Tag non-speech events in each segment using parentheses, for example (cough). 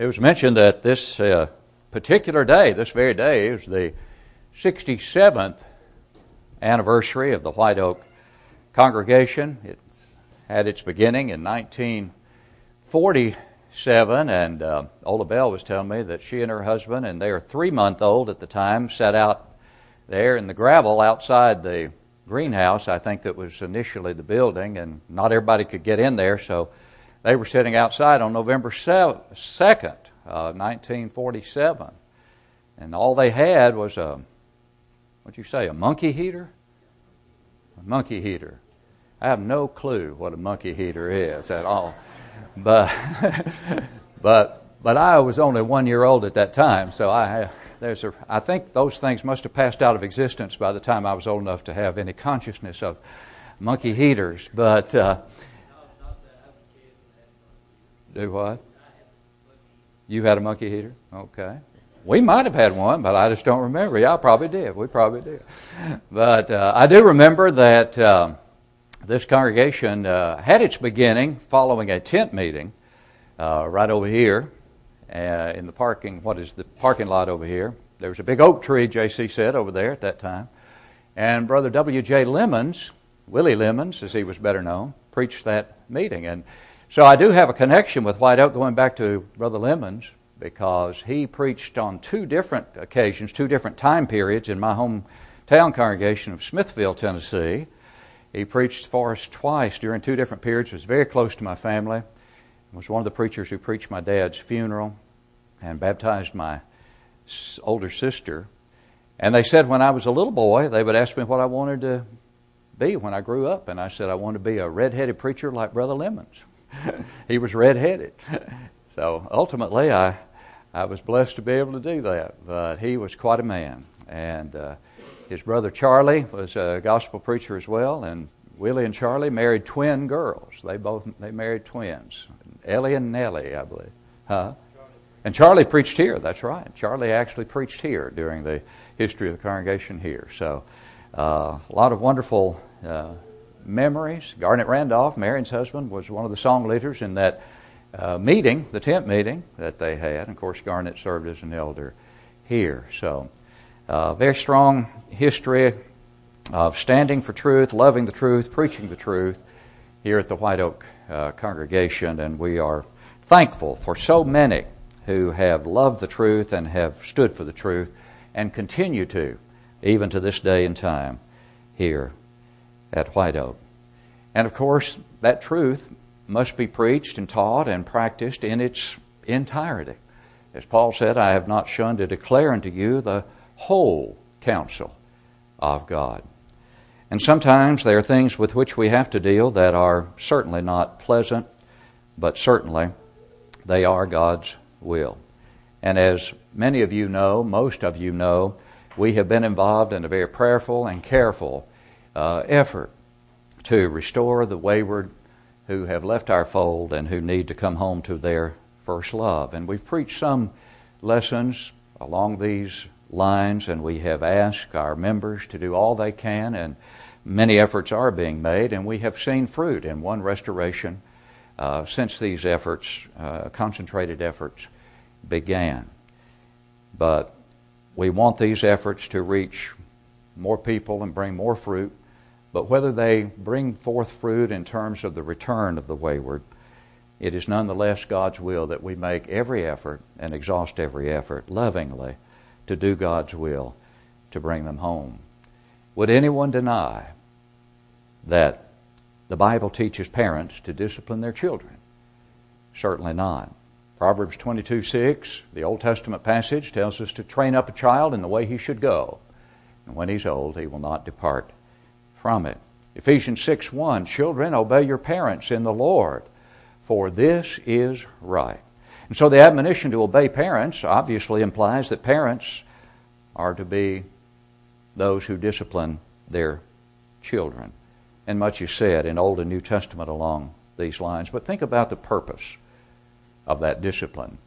It was mentioned that this uh, particular day, this very day, is the 67th anniversary of the White Oak congregation. It had its beginning in 1947, and uh, Ola Bell was telling me that she and her husband, and they were three month old at the time, sat out there in the gravel outside the greenhouse, I think that was initially the building, and not everybody could get in there, so they were sitting outside on November 2nd, uh, 1947. And all they had was a, what'd you say, a monkey heater? A monkey heater. I have no clue what a monkey heater is at all. But, (laughs) but, but I was only one year old at that time, so I, there's a, I think those things must have passed out of existence by the time I was old enough to have any consciousness of monkey heaters. But, uh, do what? You had a monkey heater? Okay. We might have had one, but I just don't remember. Yeah, I probably did. We probably did. But uh, I do remember that um, this congregation uh, had its beginning following a tent meeting uh, right over here uh, in the parking. What is the parking lot over here? There was a big oak tree, J.C. said, over there at that time. And Brother W.J. Lemons, Willie Lemons, as he was better known, preached that meeting. And so I do have a connection with White Oak going back to Brother Lemons because he preached on two different occasions, two different time periods in my hometown congregation of Smithville, Tennessee. He preached for us twice during two different periods. He was very close to my family. He was one of the preachers who preached my dad's funeral and baptized my older sister. And they said when I was a little boy, they would ask me what I wanted to be when I grew up. And I said I wanted to be a red-headed preacher like Brother Lemons. (laughs) he was red-headed. So ultimately, I, I was blessed to be able to do that. But he was quite a man. And uh, his brother Charlie was a gospel preacher as well. And Willie and Charlie married twin girls. They both they married twins, Ellie and Nellie, I believe. Huh? And Charlie preached here. That's right. Charlie actually preached here during the history of the congregation here. So uh, a lot of wonderful. Uh, memories. Garnet Randolph, Marion's husband, was one of the song leaders in that uh, meeting, the tent meeting that they had. And of course, Garnet served as an elder here. So, uh, very strong history of standing for truth, loving the truth, preaching the truth here at the White Oak uh, congregation. And we are thankful for so many who have loved the truth and have stood for the truth and continue to, even to this day and time, here at White Oak. And of course, that truth must be preached and taught and practiced in its entirety. As Paul said, I have not shunned to declare unto you the whole counsel of God. And sometimes there are things with which we have to deal that are certainly not pleasant, but certainly they are God's will. And as many of you know, most of you know, we have been involved in a very prayerful and careful uh, effort to restore the wayward who have left our fold and who need to come home to their first love. And we've preached some lessons along these lines, and we have asked our members to do all they can, and many efforts are being made, and we have seen fruit in one restoration uh, since these efforts, uh, concentrated efforts, began. But we want these efforts to reach more people and bring more fruit but whether they bring forth fruit in terms of the return of the wayward, it is nonetheless God's will that we make every effort and exhaust every effort lovingly to do God's will to bring them home. Would anyone deny that the Bible teaches parents to discipline their children? Certainly not. Proverbs 22 6, the Old Testament passage, tells us to train up a child in the way he should go, and when he's old, he will not depart from it. Ephesians 6 1 Children, obey your parents in the Lord, for this is right. And so the admonition to obey parents obviously implies that parents are to be those who discipline their children. And much is said in Old and New Testament along these lines. But think about the purpose of that discipline.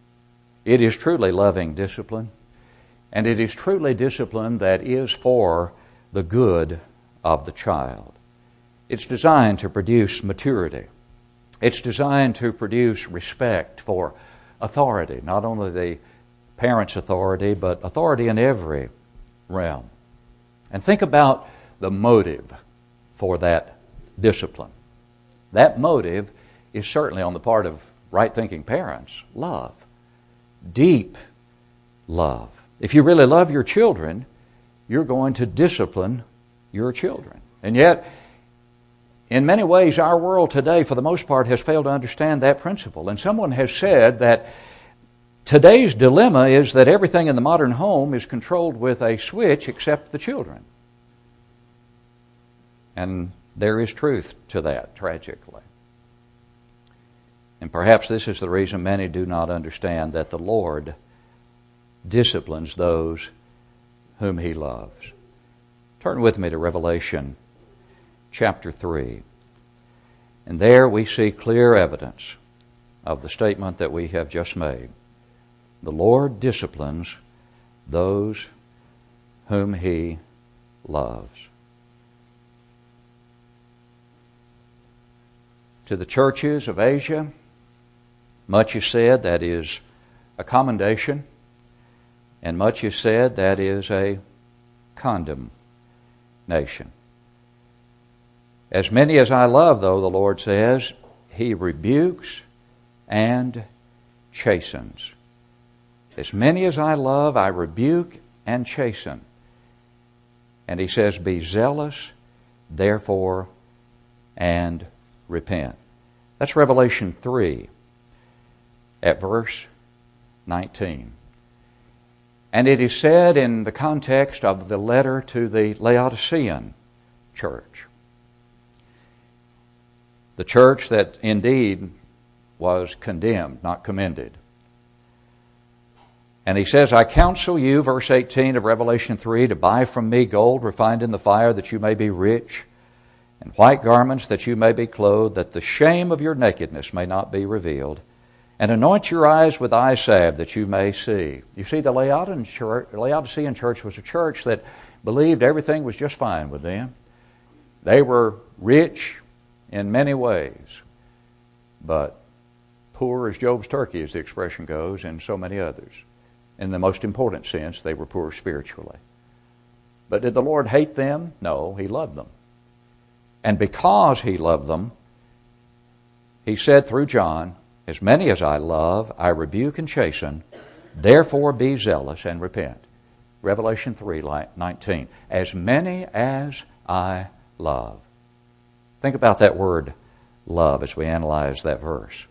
It is truly loving discipline, and it is truly discipline that is for the good of the child. It's designed to produce maturity. It's designed to produce respect for authority, not only the parent's authority, but authority in every realm. And think about the motive for that discipline. That motive is certainly on the part of right thinking parents love, deep love. If you really love your children, you're going to discipline your children. And yet, in many ways, our world today, for the most part, has failed to understand that principle. And someone has said that today's dilemma is that everything in the modern home is controlled with a switch except the children. And there is truth to that, tragically. And perhaps this is the reason many do not understand that the Lord disciplines those whom He loves. Turn with me to Revelation chapter 3. And there we see clear evidence of the statement that we have just made. The Lord disciplines those whom He loves. To the churches of Asia, much is said that is a commendation, and much is said that is a condemnation. As many as I love, though, the Lord says, He rebukes and chastens. As many as I love, I rebuke and chasten. And He says, Be zealous, therefore, and repent. That's Revelation 3 at verse 19. And it is said in the context of the letter to the Laodicean church the church that indeed was condemned, not commended. And he says, I counsel you, verse 18 of Revelation 3, to buy from me gold refined in the fire that you may be rich, and white garments that you may be clothed, that the shame of your nakedness may not be revealed, and anoint your eyes with eye salve that you may see. You see, the Laodicean church, Laodicean church was a church that believed everything was just fine with them. They were rich, in many ways, but poor as Job's turkey, as the expression goes, and so many others. In the most important sense, they were poor spiritually. But did the Lord hate them? No, He loved them. And because He loved them, He said through John, As many as I love, I rebuke and chasten, therefore be zealous and repent. Revelation 3 19. As many as I love. Think about that word love as we analyze that verse.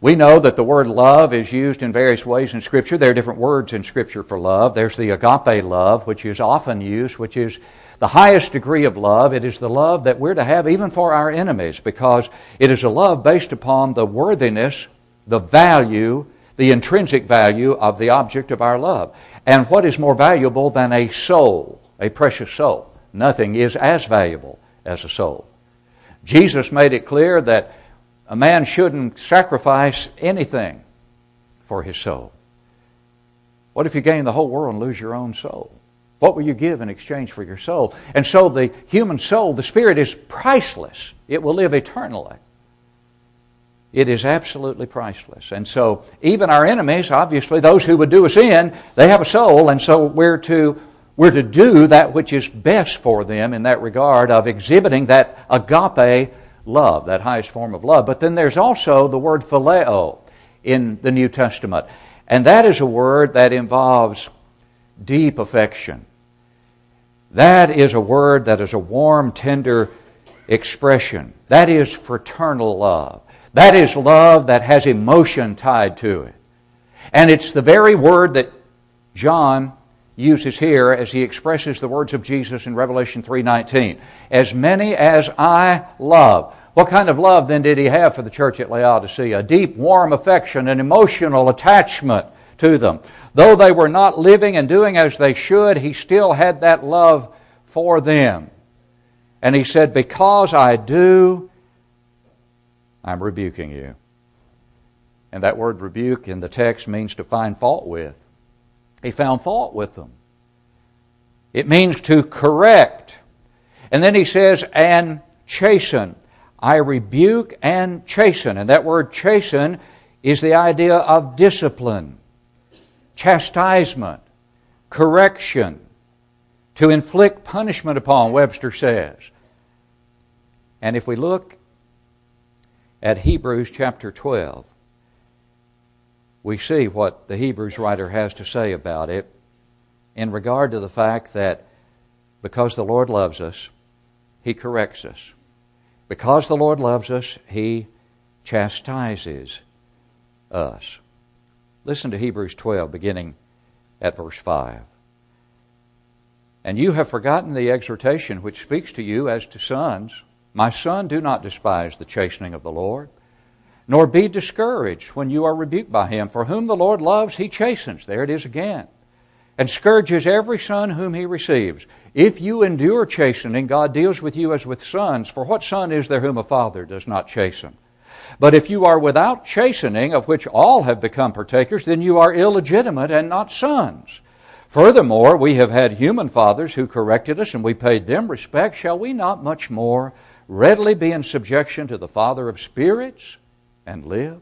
We know that the word love is used in various ways in Scripture. There are different words in Scripture for love. There's the agape love, which is often used, which is the highest degree of love. It is the love that we're to have even for our enemies because it is a love based upon the worthiness, the value, the intrinsic value of the object of our love. And what is more valuable than a soul, a precious soul? Nothing is as valuable as a soul. Jesus made it clear that a man shouldn't sacrifice anything for his soul. What if you gain the whole world and lose your own soul? What will you give in exchange for your soul? And so the human soul, the spirit, is priceless. It will live eternally. It is absolutely priceless. And so, even our enemies, obviously, those who would do us in, they have a soul, and so we're to we're to do that which is best for them in that regard of exhibiting that agape love, that highest form of love. But then there's also the word phileo in the New Testament. And that is a word that involves deep affection. That is a word that is a warm, tender expression. That is fraternal love. That is love that has emotion tied to it. And it's the very word that John uses here as he expresses the words of Jesus in Revelation 3:19. As many as I love. What kind of love then did he have for the church at Laodicea? A deep, warm affection, an emotional attachment to them. Though they were not living and doing as they should, he still had that love for them. And he said, Because I do, I'm rebuking you. And that word rebuke in the text means to find fault with. He found fault with them. It means to correct. And then he says, and chasten. I rebuke and chasten. And that word chasten is the idea of discipline, chastisement, correction, to inflict punishment upon, Webster says. And if we look at Hebrews chapter 12, we see what the Hebrews writer has to say about it in regard to the fact that because the Lord loves us, He corrects us. Because the Lord loves us, He chastises us. Listen to Hebrews 12, beginning at verse 5. And you have forgotten the exhortation which speaks to you as to sons. My son, do not despise the chastening of the Lord, nor be discouraged when you are rebuked by him. For whom the Lord loves, he chastens. There it is again. And scourges every son whom he receives. If you endure chastening, God deals with you as with sons. For what son is there whom a father does not chasten? But if you are without chastening, of which all have become partakers, then you are illegitimate and not sons. Furthermore, we have had human fathers who corrected us, and we paid them respect. Shall we not much more readily be in subjection to the Father of spirits and live?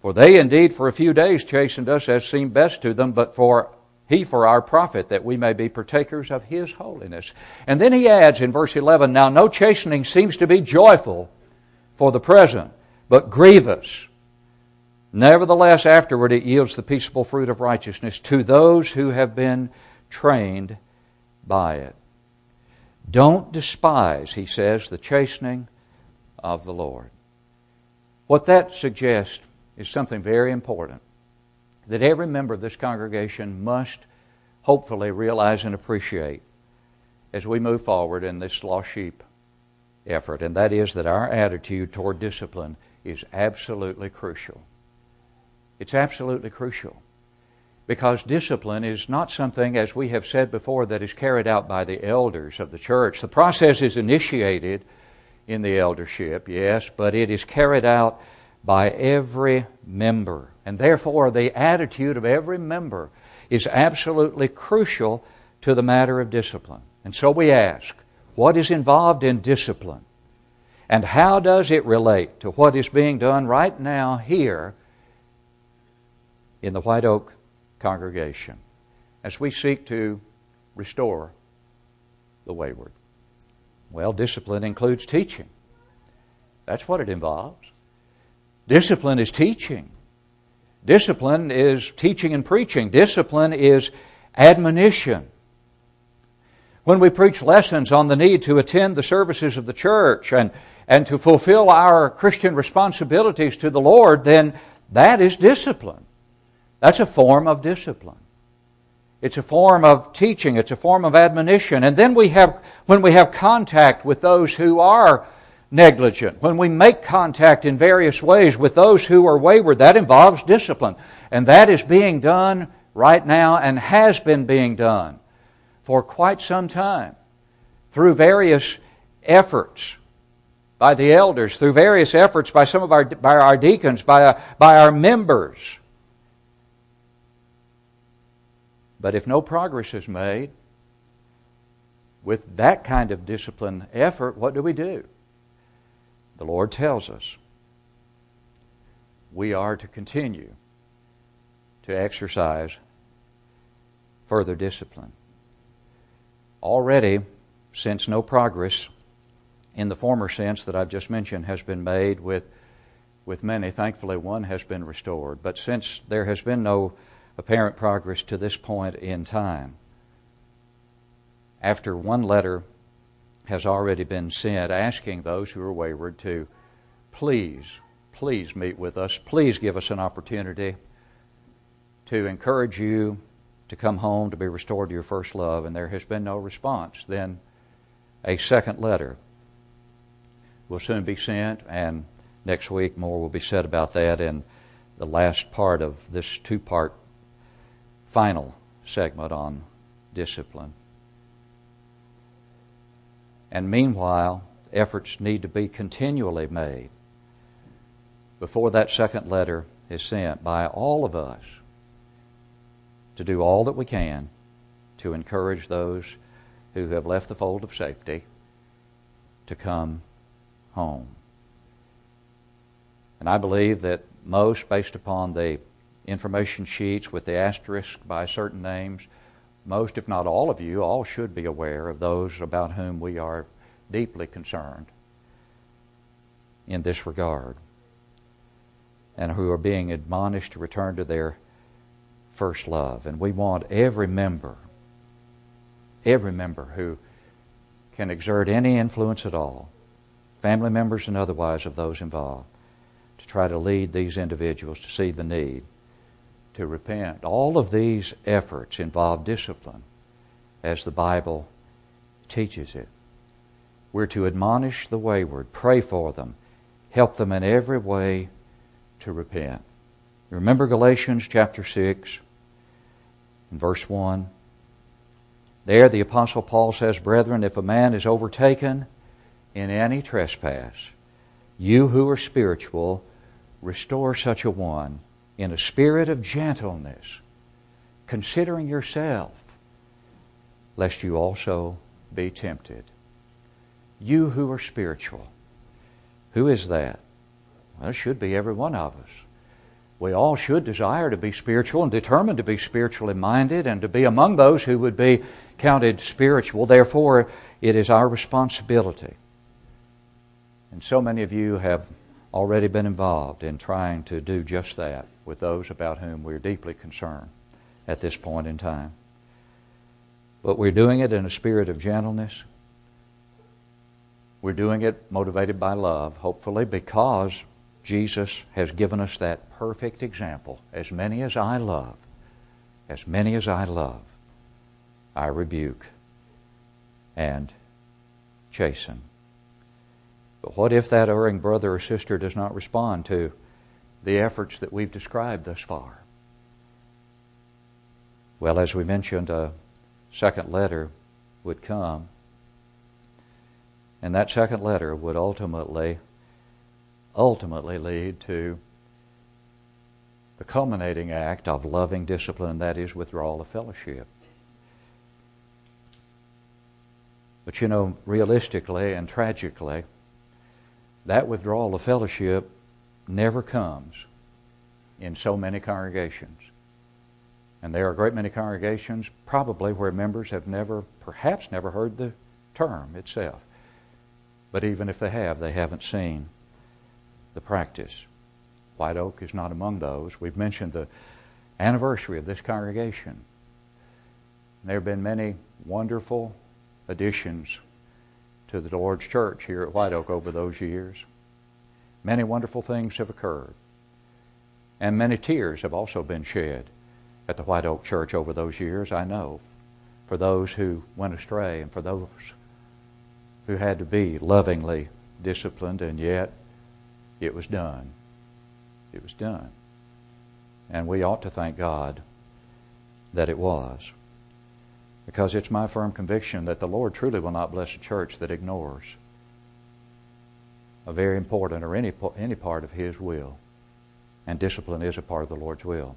For they indeed for a few days chastened us as seemed best to them, but for he for our profit, that we may be partakers of his holiness. And then he adds in verse 11 Now no chastening seems to be joyful for the present, but grievous. Nevertheless, afterward it yields the peaceable fruit of righteousness to those who have been trained by it. Don't despise, he says, the chastening of the Lord. What that suggests is something very important that every member of this congregation must hopefully realize and appreciate as we move forward in this lost sheep effort, and that is that our attitude toward discipline is absolutely crucial. It's absolutely crucial. Because discipline is not something, as we have said before, that is carried out by the elders of the church. The process is initiated in the eldership, yes, but it is carried out by every member. And therefore, the attitude of every member is absolutely crucial to the matter of discipline. And so we ask, what is involved in discipline? And how does it relate to what is being done right now here in the White Oak congregation as we seek to restore the wayward? Well, discipline includes teaching. That's what it involves. Discipline is teaching. Discipline is teaching and preaching. Discipline is admonition. When we preach lessons on the need to attend the services of the church and, and to fulfill our Christian responsibilities to the Lord, then that is discipline. That's a form of discipline. It's a form of teaching, it's a form of admonition. And then we have, when we have contact with those who are negligent, when we make contact in various ways with those who are wayward, that involves discipline. And that is being done right now and has been being done for quite some time through various efforts by the elders, through various efforts by some of our, by our deacons, by, uh, by our members. But if no progress is made with that kind of discipline effort, what do we do? The Lord tells us we are to continue to exercise further discipline. Already, since no progress in the former sense that I've just mentioned has been made with, with many, thankfully one has been restored. But since there has been no apparent progress to this point in time. After one letter has already been sent asking those who are wayward to please, please meet with us, please give us an opportunity to encourage you to come home to be restored to your first love, and there has been no response. Then a second letter will soon be sent, and next week more will be said about that in the last part of this two part final segment on discipline. And meanwhile, efforts need to be continually made before that second letter is sent by all of us to do all that we can to encourage those who have left the fold of safety to come home. And I believe that most, based upon the information sheets with the asterisk by certain names, most, if not all of you, all should be aware of those about whom we are deeply concerned in this regard and who are being admonished to return to their first love. And we want every member, every member who can exert any influence at all, family members and otherwise of those involved, to try to lead these individuals to see the need to repent. All of these efforts involve discipline as the Bible teaches it. We're to admonish the wayward, pray for them, help them in every way to repent. Remember Galatians chapter 6 and verse 1. There, the Apostle Paul says, Brethren, if a man is overtaken in any trespass, you who are spiritual, restore such a one in a spirit of gentleness, considering yourself, lest you also be tempted. You who are spiritual. Who is that? Well, it should be every one of us. We all should desire to be spiritual and determined to be spiritually minded and to be among those who would be counted spiritual. Therefore, it is our responsibility. And so many of you have already been involved in trying to do just that with those about whom we're deeply concerned at this point in time. But we're doing it in a spirit of gentleness. We're doing it motivated by love, hopefully, because Jesus has given us that perfect example. As many as I love, as many as I love, I rebuke and chasten. But what if that erring brother or sister does not respond to the efforts that we've described thus far? Well, as we mentioned, a second letter would come, and that second letter would ultimately, ultimately lead to the culminating act of loving discipline, and that is withdrawal of fellowship. But you know, realistically and tragically, that withdrawal of fellowship never comes in so many congregations. And there are a great many congregations, probably where members have never, perhaps never heard the term itself. But even if they have, they haven't seen the practice. White Oak is not among those. We've mentioned the anniversary of this congregation. There have been many wonderful additions to the Lord's church here at White Oak over those years. Many wonderful things have occurred. And many tears have also been shed at the White Oak Church over those years, I know, for those who went astray and for those who had to be lovingly disciplined, and yet it was done. It was done. And we ought to thank God that it was because it's my firm conviction that the Lord truly will not bless a church that ignores a very important or any, any part of His will. And discipline is a part of the Lord's will,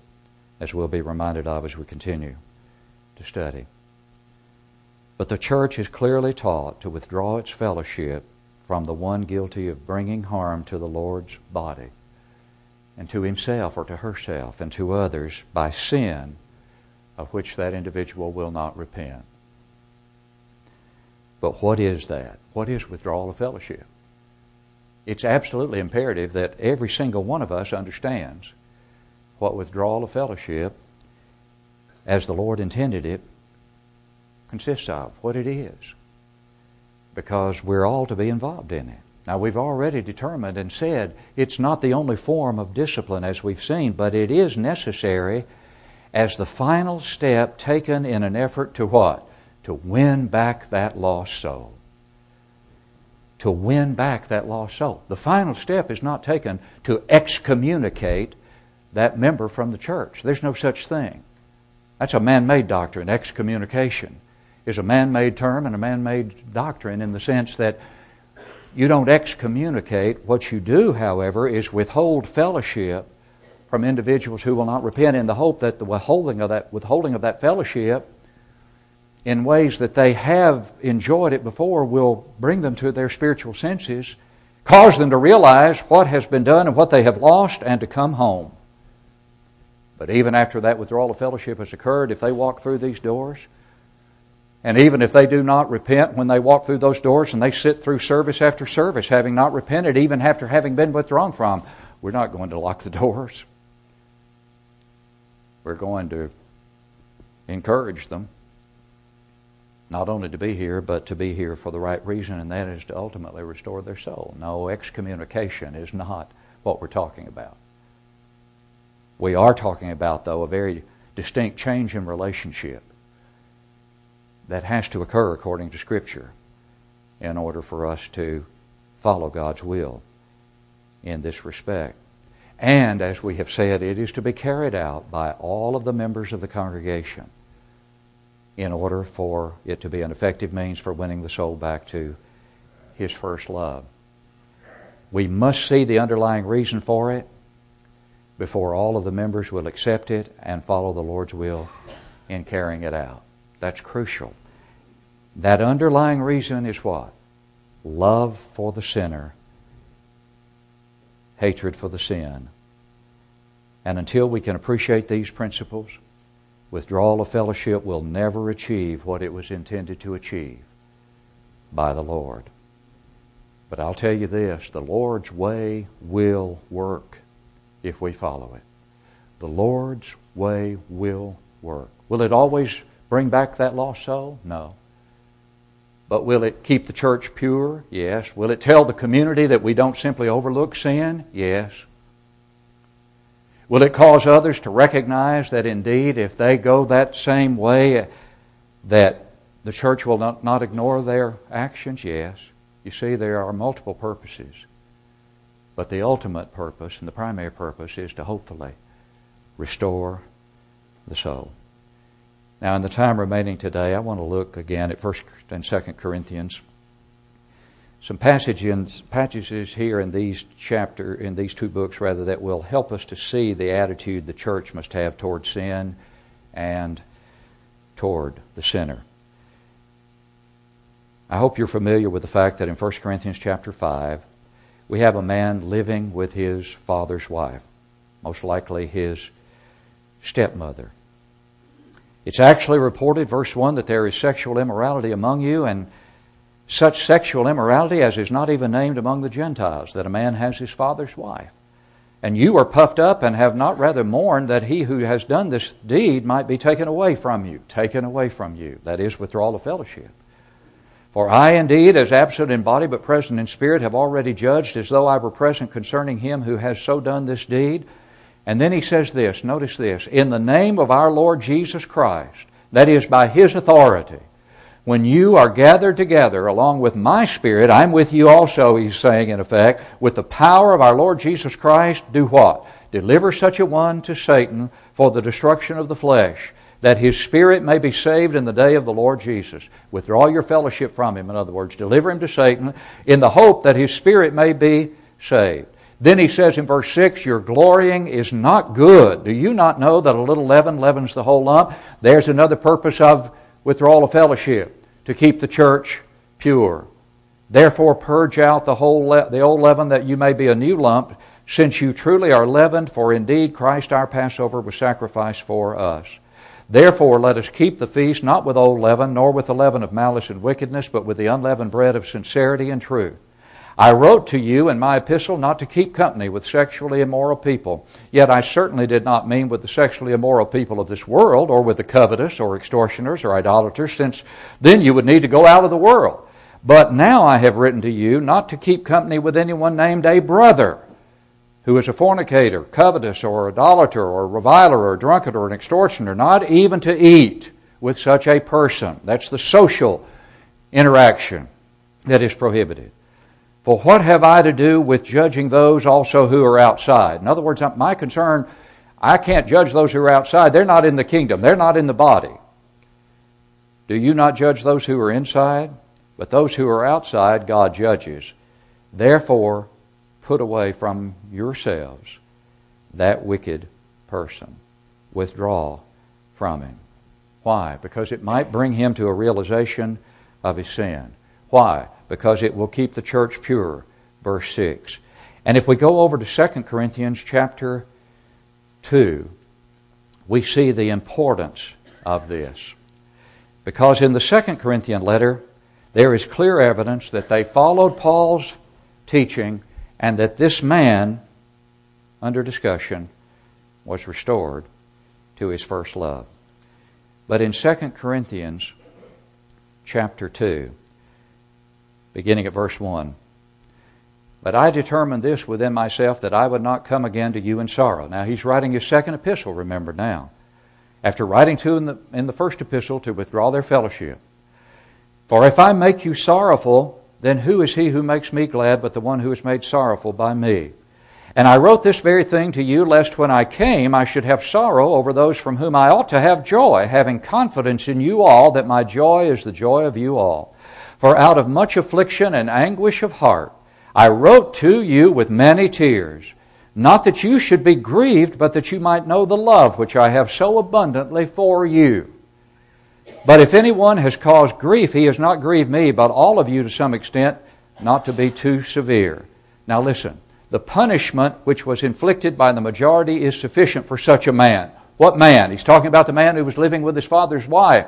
as we'll be reminded of as we continue to study. But the church is clearly taught to withdraw its fellowship from the one guilty of bringing harm to the Lord's body and to himself or to herself and to others by sin of which that individual will not repent. But what is that? What is withdrawal of fellowship? It's absolutely imperative that every single one of us understands what withdrawal of fellowship, as the Lord intended it, consists of, what it is. Because we're all to be involved in it. Now, we've already determined and said it's not the only form of discipline as we've seen, but it is necessary as the final step taken in an effort to what? To win back that lost soul. To win back that lost soul. The final step is not taken to excommunicate that member from the church. There's no such thing. That's a man made doctrine. Excommunication is a man made term and a man made doctrine in the sense that you don't excommunicate. What you do, however, is withhold fellowship from individuals who will not repent in the hope that the withholding of that, withholding of that fellowship in ways that they have enjoyed it before will bring them to their spiritual senses, Cause them to realize what has been done and what they have lost and to come home. But even after that withdrawal of fellowship has occurred, if they walk through these doors, and even if they do not repent when they walk through those doors and they sit through service after service, having not repented, even after having been withdrawn from, we're not going to lock the doors. We're going to encourage them not only to be here, but to be here for the right reason, and that is to ultimately restore their soul. No, excommunication is not what we're talking about. We are talking about, though, a very distinct change in relationship that has to occur according to Scripture in order for us to follow God's will in this respect. And as we have said, it is to be carried out by all of the members of the congregation in order for it to be an effective means for winning the soul back to his first love. We must see the underlying reason for it before all of the members will accept it and follow the Lord's will in carrying it out. That's crucial. That underlying reason is what? Love for the sinner, hatred for the sin. And until we can appreciate these principles, withdrawal of fellowship will never achieve what it was intended to achieve by the Lord. But I'll tell you this the Lord's way will work if we follow it. The Lord's way will work. Will it always bring back that lost soul? No. But will it keep the church pure? Yes. Will it tell the community that we don't simply overlook sin? Yes. Will it cause others to recognize that indeed, if they go that same way, eh, that the church will not, not ignore their actions? Yes. You see, there are multiple purposes. But the ultimate purpose and the primary purpose is to hopefully restore the soul. Now, in the time remaining today, I want to look again at 1st and 2nd Corinthians. Some passages, passages here in these chapter in these two books rather that will help us to see the attitude the church must have toward sin and toward the sinner. I hope you're familiar with the fact that in 1 Corinthians chapter 5, we have a man living with his father's wife, most likely his stepmother. It's actually reported, verse 1, that there is sexual immorality among you, and such sexual immorality as is not even named among the Gentiles, that a man has his father's wife. And you are puffed up and have not rather mourned that he who has done this deed might be taken away from you. Taken away from you. That is, withdrawal of fellowship. For I indeed, as absent in body but present in spirit, have already judged as though I were present concerning him who has so done this deed. And then he says this notice this in the name of our Lord Jesus Christ, that is, by his authority. When you are gathered together along with my spirit, I'm with you also, he's saying in effect, with the power of our Lord Jesus Christ, do what? Deliver such a one to Satan for the destruction of the flesh that his spirit may be saved in the day of the Lord Jesus. Withdraw your fellowship from him, in other words, deliver him to Satan in the hope that his spirit may be saved. Then he says in verse 6, Your glorying is not good. Do you not know that a little leaven leavens the whole lump? There's another purpose of withdrawal of fellowship to keep the church pure. Therefore, purge out the whole le- the old leaven that you may be a new lump, since you truly are leavened. For indeed, Christ our Passover was sacrificed for us. Therefore, let us keep the feast not with old leaven, nor with the leaven of malice and wickedness, but with the unleavened bread of sincerity and truth. I wrote to you in my epistle not to keep company with sexually immoral people. Yet I certainly did not mean with the sexually immoral people of this world, or with the covetous, or extortioners, or idolaters, since then you would need to go out of the world. But now I have written to you not to keep company with anyone named a brother who is a fornicator, covetous, or idolater, or reviler, or drunkard, or an extortioner, not even to eat with such a person. That's the social interaction that is prohibited. For what have I to do with judging those also who are outside? In other words, uh, my concern, I can't judge those who are outside. They're not in the kingdom, they're not in the body. Do you not judge those who are inside? But those who are outside, God judges. Therefore, put away from yourselves that wicked person. Withdraw from him. Why? Because it might bring him to a realization of his sin. Why? Because it will keep the church pure verse 6. And if we go over to 2 Corinthians chapter 2, we see the importance of this. Because in the Second Corinthian letter, there is clear evidence that they followed Paul's teaching and that this man, under discussion, was restored to his first love. But in 2 Corinthians chapter 2, beginning at verse 1, but I determined this within myself that I would not come again to you in sorrow. Now he's writing his second epistle, remember now. After writing to in the, in the first epistle to withdraw their fellowship. For if I make you sorrowful, then who is he who makes me glad but the one who is made sorrowful by me? And I wrote this very thing to you, lest when I came I should have sorrow over those from whom I ought to have joy, having confidence in you all that my joy is the joy of you all. For out of much affliction and anguish of heart, I wrote to you with many tears, not that you should be grieved, but that you might know the love which I have so abundantly for you. But if anyone has caused grief, he has not grieved me, but all of you to some extent, not to be too severe. Now listen, the punishment which was inflicted by the majority is sufficient for such a man. What man? He's talking about the man who was living with his father's wife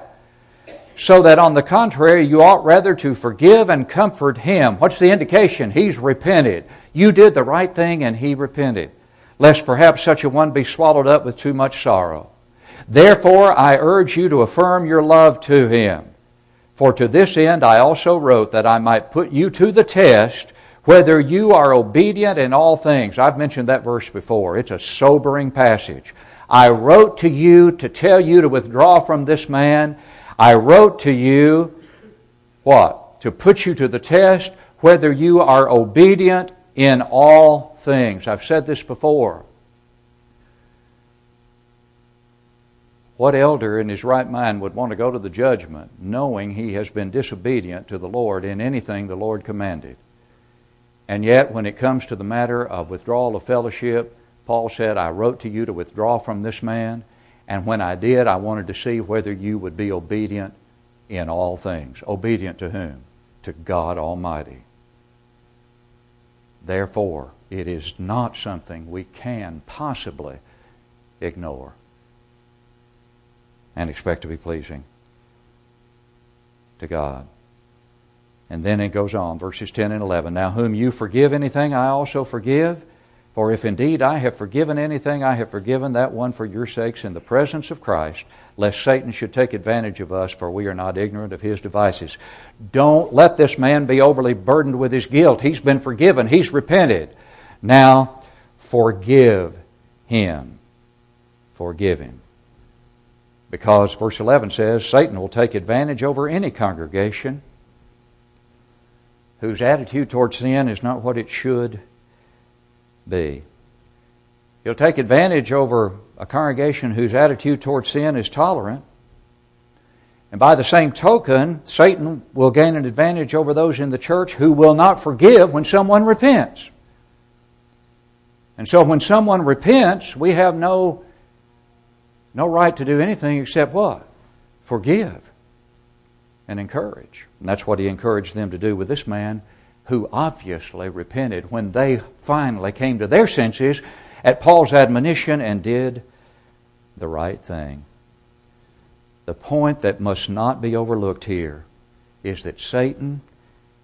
so that on the contrary, you ought rather to forgive and comfort him. What's the indication? He's repented. You did the right thing and he repented, lest perhaps such a one be swallowed up with too much sorrow. Therefore, I urge you to affirm your love to him. For to this end I also wrote that I might put you to the test whether you are obedient in all things. I've mentioned that verse before. It's a sobering passage. I wrote to you to tell you to withdraw from this man I wrote to you, what? To put you to the test whether you are obedient in all things. I've said this before. What elder in his right mind would want to go to the judgment knowing he has been disobedient to the Lord in anything the Lord commanded? And yet, when it comes to the matter of withdrawal of fellowship, Paul said, I wrote to you to withdraw from this man. And when I did, I wanted to see whether you would be obedient in all things. Obedient to whom? To God Almighty. Therefore, it is not something we can possibly ignore and expect to be pleasing to God. And then it goes on, verses 10 and 11. Now, whom you forgive anything, I also forgive. For if indeed I have forgiven anything, I have forgiven that one for your sakes in the presence of Christ, lest Satan should take advantage of us, for we are not ignorant of his devices. Don't let this man be overly burdened with his guilt. He's been forgiven, he's repented. Now, forgive him. Forgive him. Because verse 11 says Satan will take advantage over any congregation whose attitude towards sin is not what it should be. He'll take advantage over a congregation whose attitude toward sin is tolerant. And by the same token, Satan will gain an advantage over those in the church who will not forgive when someone repents. And so when someone repents, we have no, no right to do anything except what? Forgive and encourage. And that's what he encouraged them to do with this man who obviously repented when they finally came to their senses at Paul's admonition and did the right thing. The point that must not be overlooked here is that Satan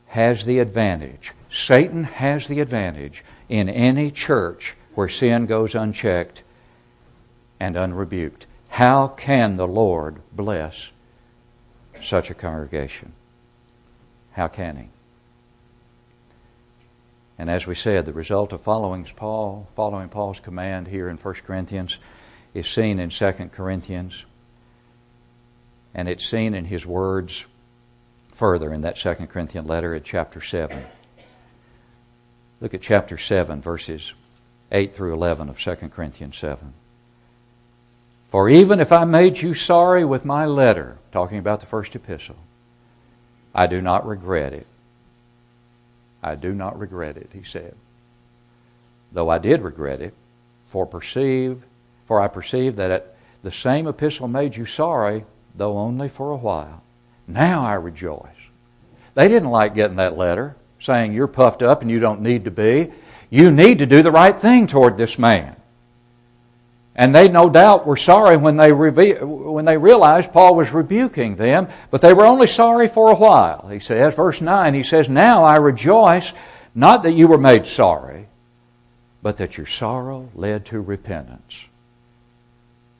has the advantage. Satan has the advantage in any church where sin goes unchecked and unrebuked. How can the Lord bless such a congregation? How can He? And as we said, the result of following Paul, following Paul's command here in 1 Corinthians is seen in 2 Corinthians, and it's seen in his words further in that 2 Corinthian letter at chapter 7. Look at chapter 7, verses 8 through 11 of 2 Corinthians 7. For even if I made you sorry with my letter, talking about the first epistle, I do not regret it I do not regret it, he said. Though I did regret it, for perceive, for I perceive that the same epistle made you sorry, though only for a while. Now I rejoice. They didn't like getting that letter. saying you're puffed up and you don't need to be. You need to do the right thing toward this man. And they no doubt were sorry when they, reve- when they realized Paul was rebuking them, but they were only sorry for a while. He says, verse 9, he says, Now I rejoice not that you were made sorry, but that your sorrow led to repentance.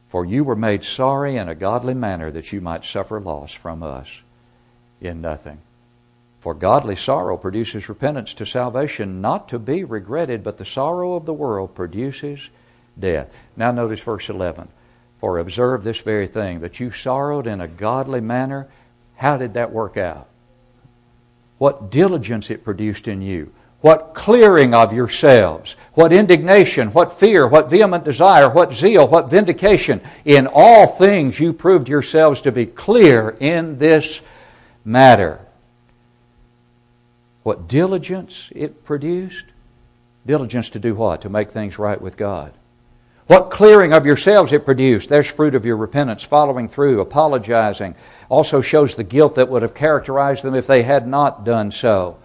For you were made sorry in a godly manner that you might suffer loss from us in nothing. For godly sorrow produces repentance to salvation, not to be regretted, but the sorrow of the world produces death. Now notice verse 11. For observe this very thing, that you sorrowed in a godly manner. How did that work out? What diligence it produced in you. What clearing of yourselves. What indignation, what fear, what vehement desire, what zeal, what vindication. In all things you proved yourselves to be clear in this matter. What diligence it produced? Diligence to do what? To make things right with God. What clearing of yourselves it produced. There's fruit of your repentance, following through, apologizing. Also shows the guilt that would have characterized them if they had not done so.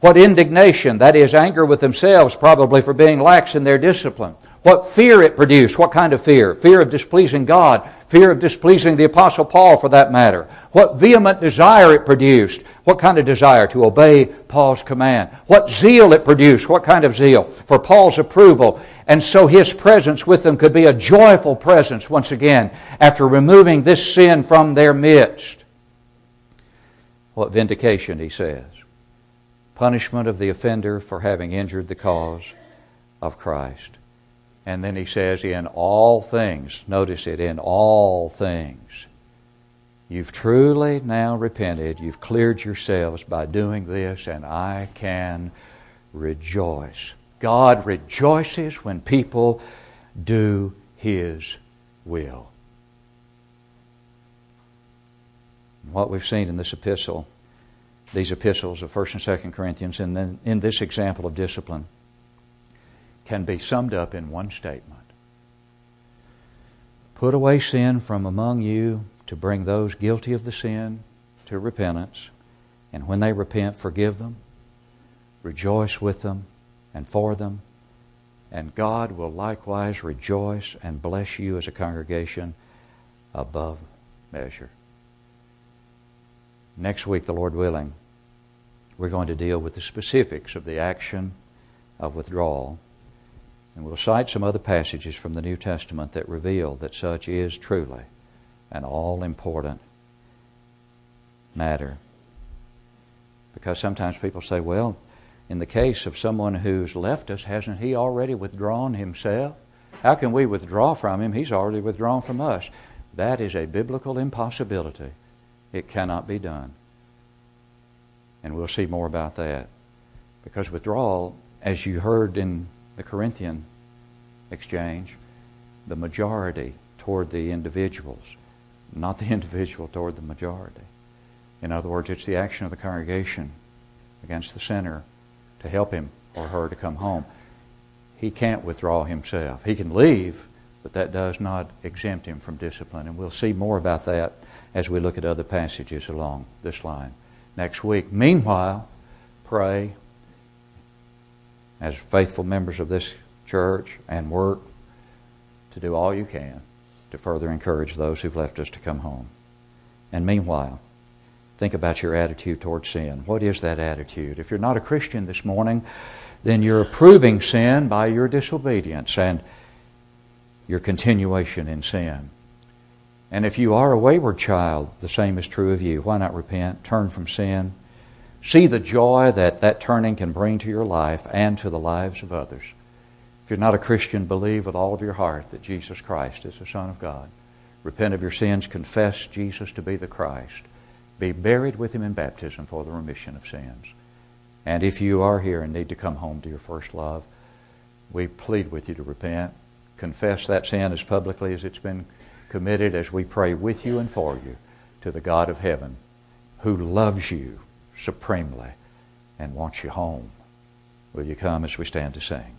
What indignation, that is, anger with themselves, probably for being lax in their discipline. What fear it produced. What kind of fear? Fear of displeasing God. Fear of displeasing the Apostle Paul, for that matter. What vehement desire it produced. What kind of desire? To obey Paul's command. What zeal it produced. What kind of zeal? For Paul's approval. And so his presence with them could be a joyful presence once again after removing this sin from their midst. What vindication, he says. Punishment of the offender for having injured the cause of Christ. And then he says, in all things, notice it, in all things. You've truly now repented. You've cleared yourselves by doing this, and I can rejoice. God rejoices when people do His will. What we've seen in this epistle, these epistles of 1st and 2nd Corinthians, and then in this example of discipline, can be summed up in one statement Put away sin from among you to bring those guilty of the sin to repentance, and when they repent, forgive them, rejoice with them and for them, and God will likewise rejoice and bless you as a congregation above measure. Next week, the Lord willing, we're going to deal with the specifics of the action of withdrawal and we'll cite some other passages from the New Testament that reveal that such is truly an all important matter. Because sometimes people say, well, in the case of someone who's left us, hasn't he already withdrawn himself? How can we withdraw from him? He's already withdrawn from us. That is a biblical impossibility. It cannot be done. And we'll see more about that. Because withdrawal, as you heard in the Corinthian exchange, the majority toward the individuals, not the (laughs) individual toward the majority. In other words, it's the action of the congregation against the sinner to help him or her to come home. He can't withdraw himself. He can leave, but that does not exempt him from discipline. And we'll see more about that as we look at other passages along this line next week. Meanwhile, pray as faithful members of this church and work to do all you can to further encourage those who've left us to come home. And meanwhile, think about your attitude towards sin. What is that attitude? If you're not a Christian this morning, then you're approving sin by your disobedience and your continuation in sin. And if you are a wayward child, the same is true of you. Why not repent, turn from sin, See the joy that that turning can bring to your life and to the lives of others. If you're not a Christian, believe with all of your heart that Jesus Christ is the Son of God. Repent of your sins, confess Jesus to be the Christ. Be buried with him in baptism for the remission of sins. And if you are here and need to come home to your first love, we plead with you to repent. Confess that sin as publicly as it's been committed as we pray with you and for you to the God of heaven who loves you supremely and wants you home. Will you come as we stand to sing?